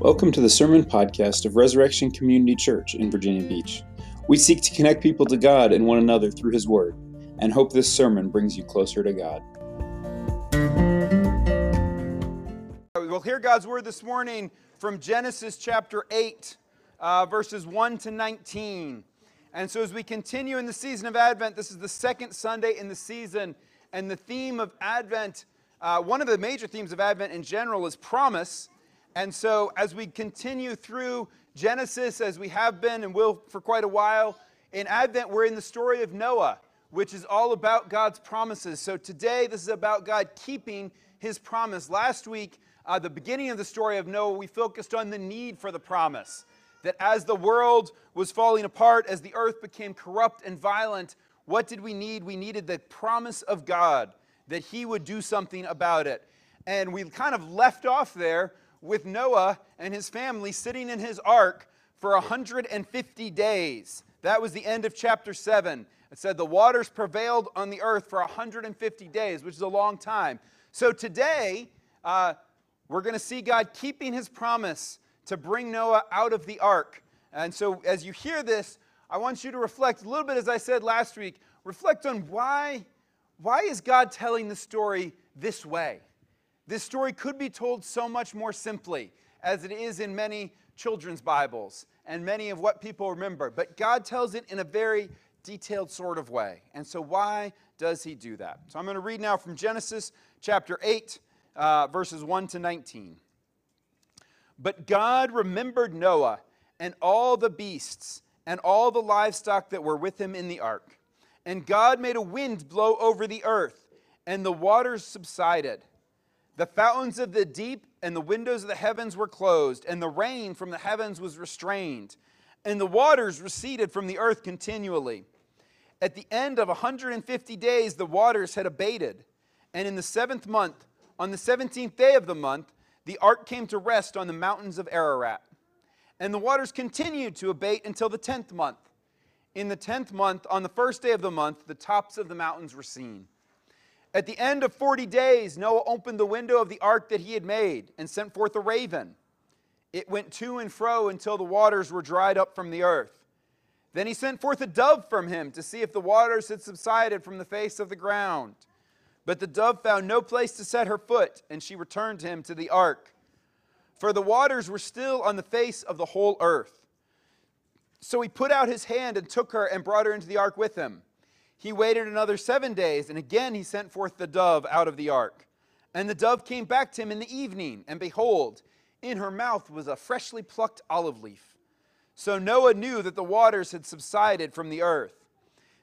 Welcome to the Sermon Podcast of Resurrection Community Church in Virginia Beach. We seek to connect people to God and one another through His Word, and hope this sermon brings you closer to God. We'll hear God's Word this morning from Genesis chapter 8, uh, verses 1 to 19. And so, as we continue in the season of Advent, this is the second Sunday in the season, and the theme of Advent, uh, one of the major themes of Advent in general, is promise. And so, as we continue through Genesis, as we have been and will for quite a while, in Advent, we're in the story of Noah, which is all about God's promises. So, today, this is about God keeping his promise. Last week, uh, the beginning of the story of Noah, we focused on the need for the promise. That as the world was falling apart, as the earth became corrupt and violent, what did we need? We needed the promise of God that he would do something about it. And we kind of left off there with Noah and his family sitting in his ark for 150 days. That was the end of chapter 7. It said the waters prevailed on the earth for 150 days, which is a long time. So today, uh, we're going to see God keeping his promise to bring Noah out of the ark. And so as you hear this, I want you to reflect a little bit, as I said last week, reflect on why, why is God telling the story this way? This story could be told so much more simply, as it is in many children's Bibles and many of what people remember. But God tells it in a very detailed sort of way. And so, why does He do that? So, I'm going to read now from Genesis chapter 8, uh, verses 1 to 19. But God remembered Noah and all the beasts and all the livestock that were with him in the ark. And God made a wind blow over the earth, and the waters subsided. The fountains of the deep and the windows of the heavens were closed, and the rain from the heavens was restrained, and the waters receded from the earth continually. At the end of 150 days, the waters had abated, and in the seventh month, on the 17th day of the month, the ark came to rest on the mountains of Ararat. And the waters continued to abate until the 10th month. In the 10th month, on the first day of the month, the tops of the mountains were seen. At the end of 40 days, Noah opened the window of the ark that he had made and sent forth a raven. It went to and fro until the waters were dried up from the earth. Then he sent forth a dove from him to see if the waters had subsided from the face of the ground. But the dove found no place to set her foot, and she returned to him to the ark. For the waters were still on the face of the whole earth. So he put out his hand and took her and brought her into the ark with him. He waited another seven days, and again he sent forth the dove out of the ark. And the dove came back to him in the evening, and behold, in her mouth was a freshly plucked olive leaf. So Noah knew that the waters had subsided from the earth.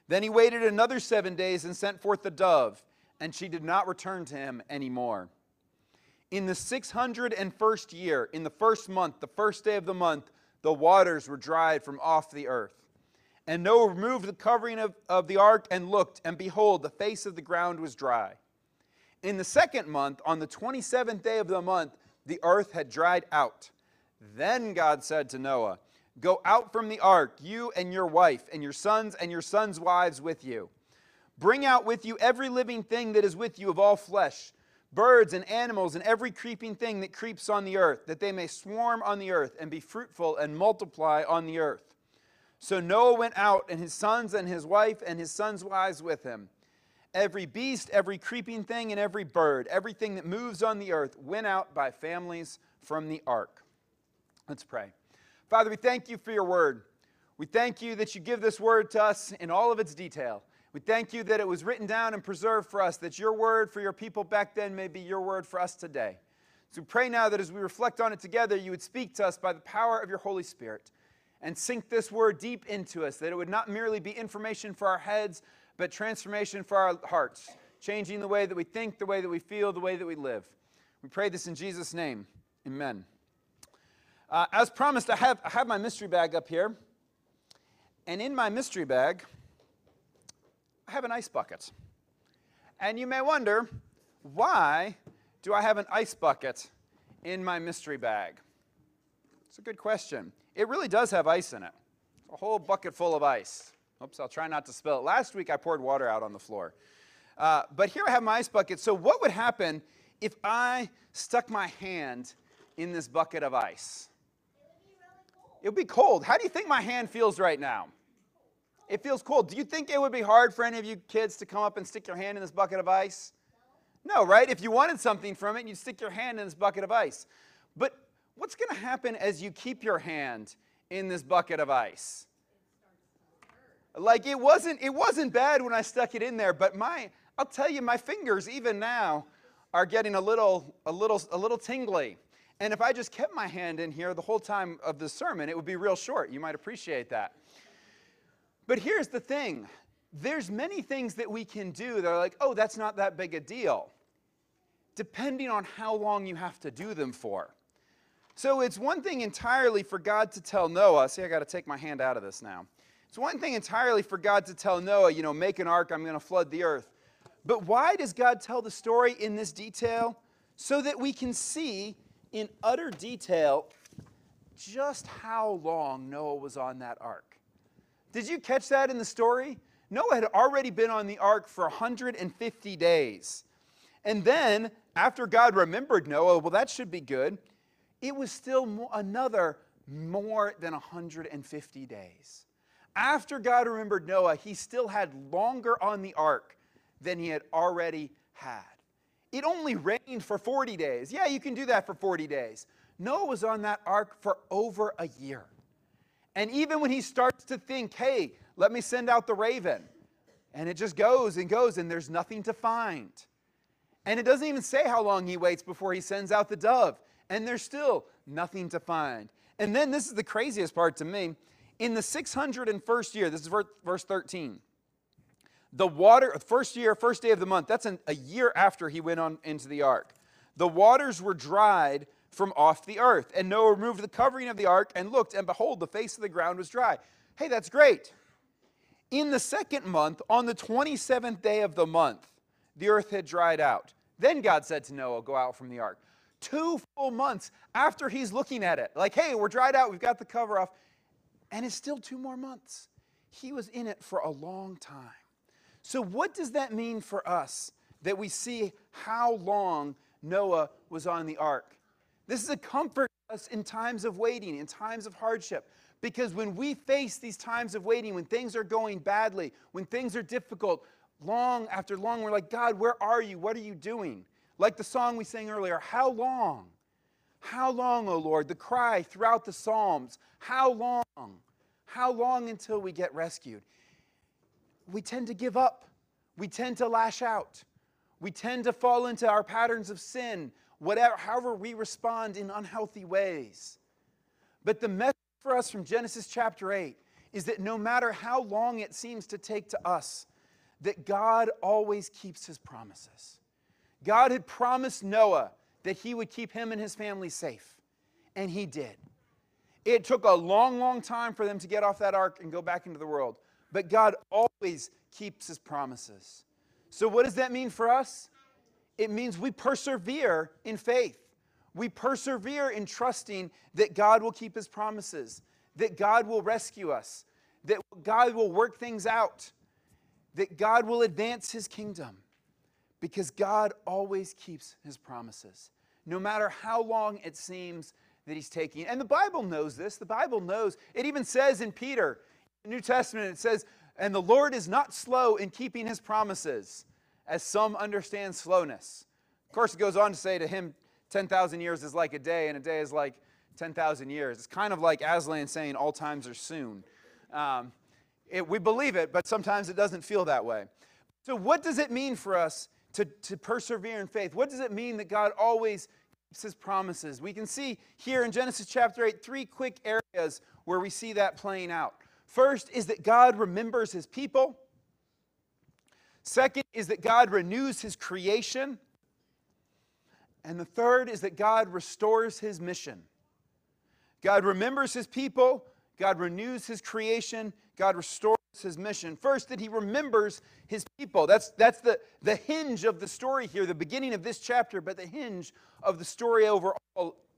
Then he waited another seven days and sent forth the dove, and she did not return to him any more. In the 601st year, in the first month, the first day of the month, the waters were dried from off the earth. And Noah removed the covering of, of the ark and looked, and behold, the face of the ground was dry. In the second month, on the 27th day of the month, the earth had dried out. Then God said to Noah, Go out from the ark, you and your wife, and your sons and your sons' wives with you. Bring out with you every living thing that is with you of all flesh, birds and animals, and every creeping thing that creeps on the earth, that they may swarm on the earth and be fruitful and multiply on the earth. So Noah went out, and his sons and his wife and his sons' wives with him. Every beast, every creeping thing, and every bird, everything that moves on the earth went out by families from the ark. Let's pray. Father, we thank you for your word. We thank you that you give this word to us in all of its detail. We thank you that it was written down and preserved for us, that your word for your people back then may be your word for us today. So we pray now that as we reflect on it together, you would speak to us by the power of your Holy Spirit and sink this word deep into us, that it would not merely be information for our heads, but transformation for our hearts, changing the way that we think, the way that we feel, the way that we live. We pray this in Jesus' name. Amen. Uh, as promised, I have, I have my mystery bag up here. And in my mystery bag, I have an ice bucket. And you may wonder, why do I have an ice bucket in my mystery bag? It's a good question. It really does have ice in it. A whole bucket full of ice. Oops, I'll try not to spill it. Last week I poured water out on the floor. Uh, but here I have my ice bucket. So what would happen if I stuck my hand in this bucket of ice? It would be cold. How do you think my hand feels right now? It feels cold. Do you think it would be hard for any of you kids to come up and stick your hand in this bucket of ice? No, right? If you wanted something from it, you'd stick your hand in this bucket of ice. But what's going to happen as you keep your hand in this bucket of ice? Like it wasn't it wasn't bad when I stuck it in there, but my I'll tell you my fingers even now are getting a little a little a little tingly. And if I just kept my hand in here the whole time of the sermon, it would be real short. You might appreciate that. But here's the thing there's many things that we can do that are like, oh, that's not that big a deal, depending on how long you have to do them for. So it's one thing entirely for God to tell Noah, see, I got to take my hand out of this now. It's one thing entirely for God to tell Noah, you know, make an ark, I'm going to flood the earth. But why does God tell the story in this detail? So that we can see in utter detail just how long Noah was on that ark. Did you catch that in the story? Noah had already been on the ark for 150 days. And then, after God remembered Noah, well, that should be good, it was still more, another more than 150 days. After God remembered Noah, he still had longer on the ark than he had already had. It only rained for 40 days. Yeah, you can do that for 40 days. Noah was on that ark for over a year. And even when he starts to think, hey, let me send out the raven, and it just goes and goes, and there's nothing to find. And it doesn't even say how long he waits before he sends out the dove, and there's still nothing to find. And then this is the craziest part to me. In the 601st year, this is verse 13, the water, first year, first day of the month, that's an, a year after he went on into the ark. The waters were dried from off the earth. And Noah removed the covering of the ark and looked, and behold, the face of the ground was dry. Hey, that's great. In the second month, on the 27th day of the month, the earth had dried out. Then God said to Noah, Go out from the ark. Two full months after he's looking at it, like, hey, we're dried out, we've got the cover off, and it's still two more months. He was in it for a long time. So, what does that mean for us that we see how long Noah was on the ark? This is a comfort to us in times of waiting, in times of hardship. Because when we face these times of waiting, when things are going badly, when things are difficult, long after long, we're like, God, where are you? What are you doing? Like the song we sang earlier, how long? How long, O Lord? The cry throughout the Psalms, how long? How long until we get rescued? We tend to give up. We tend to lash out. We tend to fall into our patterns of sin whatever, however we respond in unhealthy ways. But the message for us from Genesis chapter 8 is that no matter how long it seems to take to us, that God always keeps his promises. God had promised Noah that he would keep him and his family safe, and he did. It took a long, long time for them to get off that ark and go back into the world, but God always keeps his promises. So, what does that mean for us? it means we persevere in faith. We persevere in trusting that God will keep his promises, that God will rescue us, that God will work things out, that God will advance his kingdom, because God always keeps his promises, no matter how long it seems that he's taking. And the Bible knows this. The Bible knows. It even says in Peter, in the New Testament, it says, and the Lord is not slow in keeping his promises as some understand slowness. Of course, it goes on to say to him, 10,000 years is like a day, and a day is like 10,000 years. It's kind of like Aslan saying, all times are soon. Um, it, we believe it, but sometimes it doesn't feel that way. So, what does it mean for us to, to persevere in faith? What does it mean that God always keeps his promises? We can see here in Genesis chapter 8 three quick areas where we see that playing out. First is that God remembers his people. Second is that God renews his creation. And the third is that God restores his mission. God remembers his people, God renews his creation, God restores his mission. First, that he remembers his people. That's, that's the, the hinge of the story here, the beginning of this chapter, but the hinge of the story overall.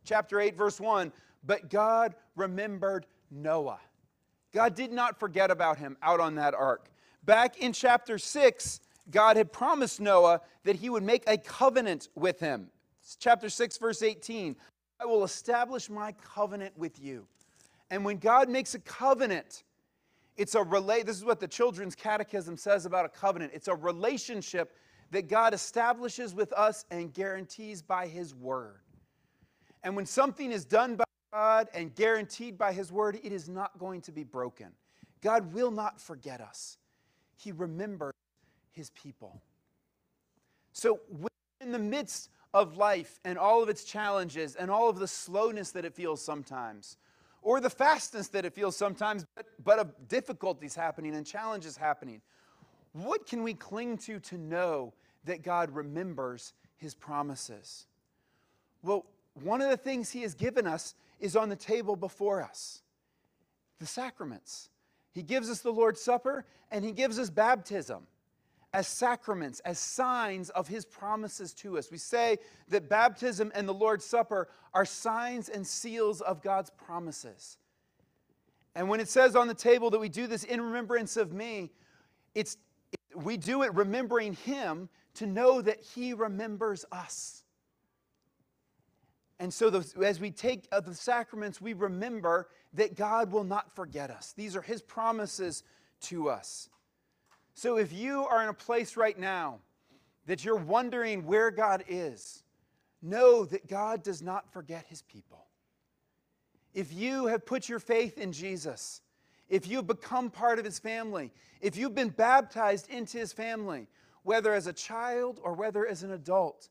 Chapter 8, verse 1. But God remembered Noah. God did not forget about him out on that ark. Back in chapter 6, God had promised Noah that he would make a covenant with him. Chapter 6, verse 18. I will establish my covenant with you. And when God makes a covenant, it's a relate. This is what the children's catechism says about a covenant. It's a relationship that God establishes with us and guarantees by his word. And when something is done by God and guaranteed by his word, it is not going to be broken. God will not forget us. He remembers his people. So, in the midst of life and all of its challenges and all of the slowness that it feels sometimes, or the fastness that it feels sometimes, but, but of difficulties happening and challenges happening, what can we cling to to know that God remembers his promises? Well, one of the things he has given us is on the table before us the sacraments. He gives us the Lord's Supper and he gives us baptism as sacraments, as signs of his promises to us. We say that baptism and the Lord's Supper are signs and seals of God's promises. And when it says on the table that we do this in remembrance of me, it's, we do it remembering him to know that he remembers us. And so, as we take of the sacraments, we remember that God will not forget us. These are his promises to us. So if you are in a place right now that you're wondering where God is, know that God does not forget his people. If you have put your faith in Jesus, if you've become part of his family, if you've been baptized into his family, whether as a child or whether as an adult,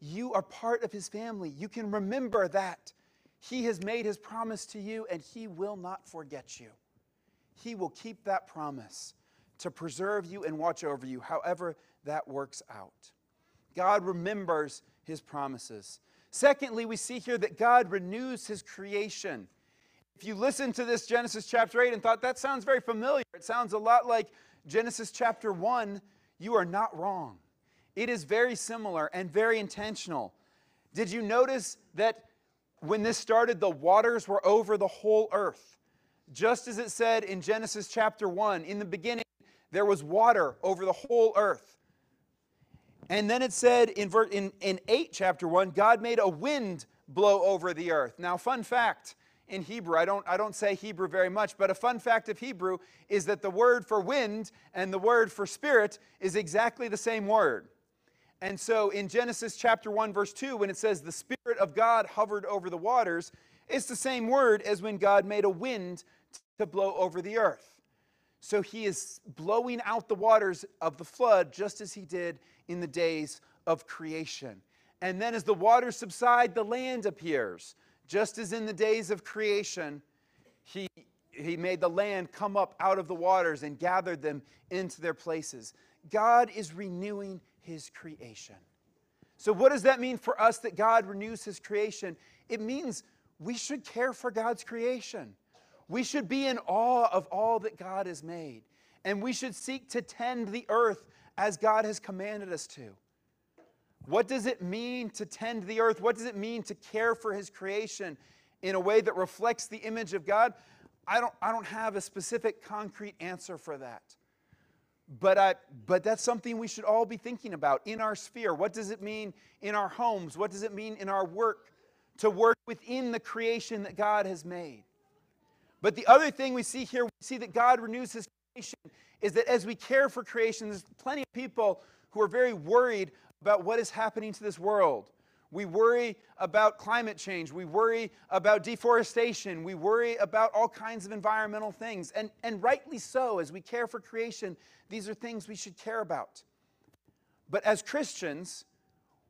you are part of his family. You can remember that. He has made his promise to you and he will not forget you. He will keep that promise to preserve you and watch over you, however that works out. God remembers his promises. Secondly, we see here that God renews his creation. If you listen to this Genesis chapter 8 and thought that sounds very familiar, it sounds a lot like Genesis chapter 1, you are not wrong. It is very similar and very intentional. Did you notice that when this started, the waters were over the whole earth? Just as it said in Genesis chapter 1, in the beginning, there was water over the whole earth. And then it said in, in, in 8, chapter 1, God made a wind blow over the earth. Now, fun fact in Hebrew, I don't, I don't say Hebrew very much, but a fun fact of Hebrew is that the word for wind and the word for spirit is exactly the same word. And so in Genesis chapter 1, verse 2, when it says the Spirit of God hovered over the waters, it's the same word as when God made a wind to blow over the earth. So he is blowing out the waters of the flood just as he did in the days of creation. And then as the waters subside, the land appears. Just as in the days of creation, he, he made the land come up out of the waters and gathered them into their places. God is renewing his creation. So, what does that mean for us that God renews his creation? It means we should care for God's creation. We should be in awe of all that God has made. And we should seek to tend the earth as God has commanded us to. What does it mean to tend the earth? What does it mean to care for his creation in a way that reflects the image of God? I don't, I don't have a specific concrete answer for that. But, I, but that's something we should all be thinking about in our sphere. What does it mean in our homes? What does it mean in our work to work within the creation that God has made? But the other thing we see here, we see that God renews his creation, is that as we care for creation, there's plenty of people who are very worried about what is happening to this world. We worry about climate change. We worry about deforestation. We worry about all kinds of environmental things. And, and rightly so, as we care for creation, these are things we should care about. But as Christians,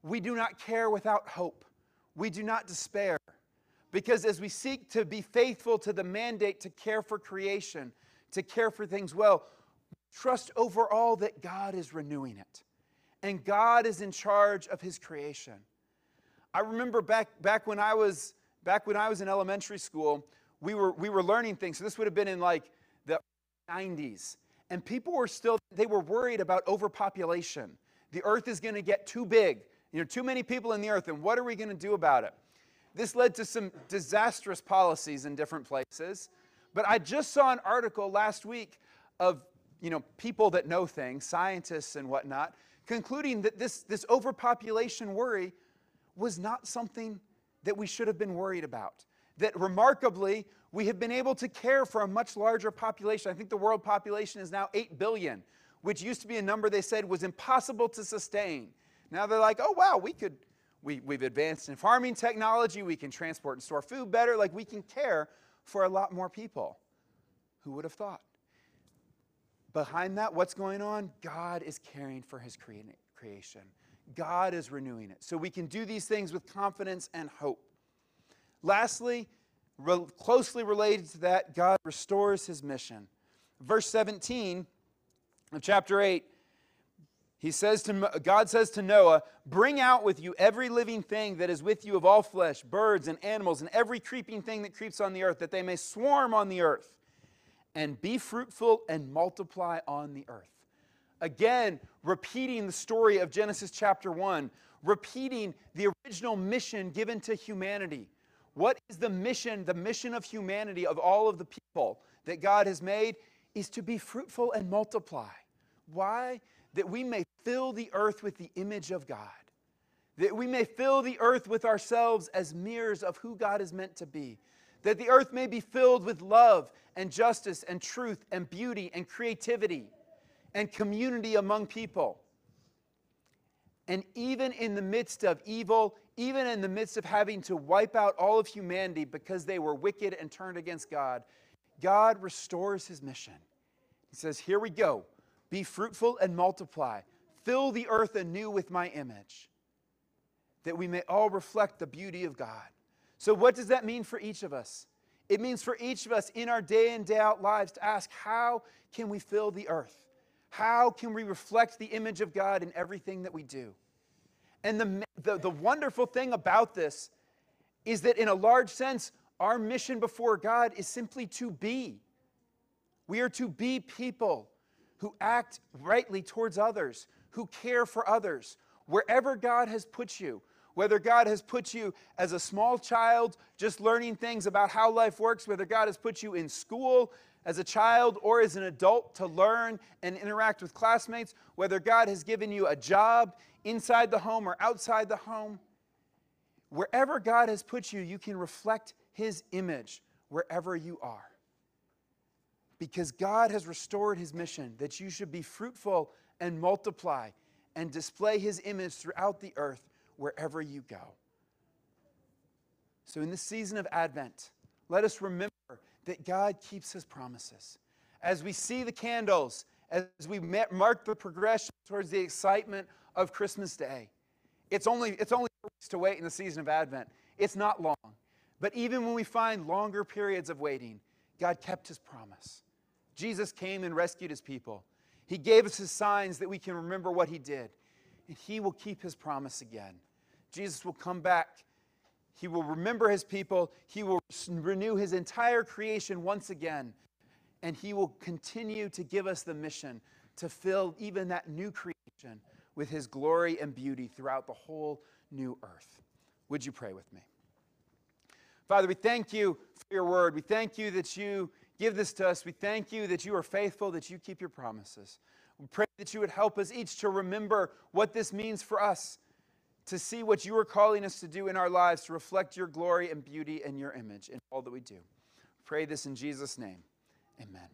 we do not care without hope. We do not despair. Because as we seek to be faithful to the mandate to care for creation, to care for things well, trust overall that God is renewing it. And God is in charge of his creation. I remember back, back when I was back when I was in elementary school, we were we were learning things. So this would have been in like the 90s. And people were still they were worried about overpopulation. The earth is going to get too big. You know, too many people in the earth, and what are we going to do about it? This led to some disastrous policies in different places. But I just saw an article last week of you know, people that know things, scientists and whatnot, concluding that this, this overpopulation worry was not something that we should have been worried about. That remarkably, we have been able to care for a much larger population. I think the world population is now 8 billion, which used to be a number they said was impossible to sustain. Now they're like, oh, wow, we could, we, we've advanced in farming technology, we can transport and store food better, like we can care for a lot more people. Who would have thought? Behind that, what's going on? God is caring for his creation. God is renewing it. So we can do these things with confidence and hope. Lastly, re- closely related to that, God restores his mission. Verse 17 of chapter 8, he says to God says to Noah, "Bring out with you every living thing that is with you of all flesh, birds and animals and every creeping thing that creeps on the earth, that they may swarm on the earth, and be fruitful and multiply on the earth." Again, repeating the story of Genesis chapter 1, repeating the original mission given to humanity. What is the mission, the mission of humanity, of all of the people that God has made? Is to be fruitful and multiply. Why? That we may fill the earth with the image of God. That we may fill the earth with ourselves as mirrors of who God is meant to be. That the earth may be filled with love and justice and truth and beauty and creativity and community among people. And even in the midst of evil, even in the midst of having to wipe out all of humanity because they were wicked and turned against God, God restores his mission. He says, Here we go. Be fruitful and multiply. Fill the earth anew with my image, that we may all reflect the beauty of God. So, what does that mean for each of us? It means for each of us in our day in, day out lives to ask, How can we fill the earth? How can we reflect the image of God in everything that we do? And the, the, the, wonderful thing about this is that, in a large sense, our mission before God is simply to be. We are to be people who act rightly towards others, who care for others, wherever God has put you. Whether God has put you as a small child, just learning things about how life works, whether God has put you in school as a child or as an adult to learn and interact with classmates, whether God has given you a job inside the home or outside the home, wherever God has put you, you can reflect His image wherever you are. Because God has restored His mission that you should be fruitful and multiply and display His image throughout the earth wherever you go. So, in this season of Advent, let us remember that God keeps his promises. As we see the candles, as we mark the progression towards the excitement of Christmas Day, it's only, it's only weeks to wait in the season of Advent. It's not long. But even when we find longer periods of waiting, God kept his promise. Jesus came and rescued his people. He gave us his signs that we can remember what he did. And he will keep his promise again. Jesus will come back he will remember his people. He will renew his entire creation once again. And he will continue to give us the mission to fill even that new creation with his glory and beauty throughout the whole new earth. Would you pray with me? Father, we thank you for your word. We thank you that you give this to us. We thank you that you are faithful, that you keep your promises. We pray that you would help us each to remember what this means for us to see what you are calling us to do in our lives to reflect your glory and beauty and your image in all that we do. Pray this in Jesus' name. Amen.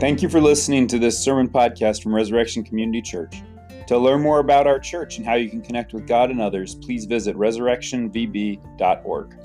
Thank you for listening to this sermon podcast from Resurrection Community Church. To learn more about our church and how you can connect with God and others, please visit resurrectionvb.org.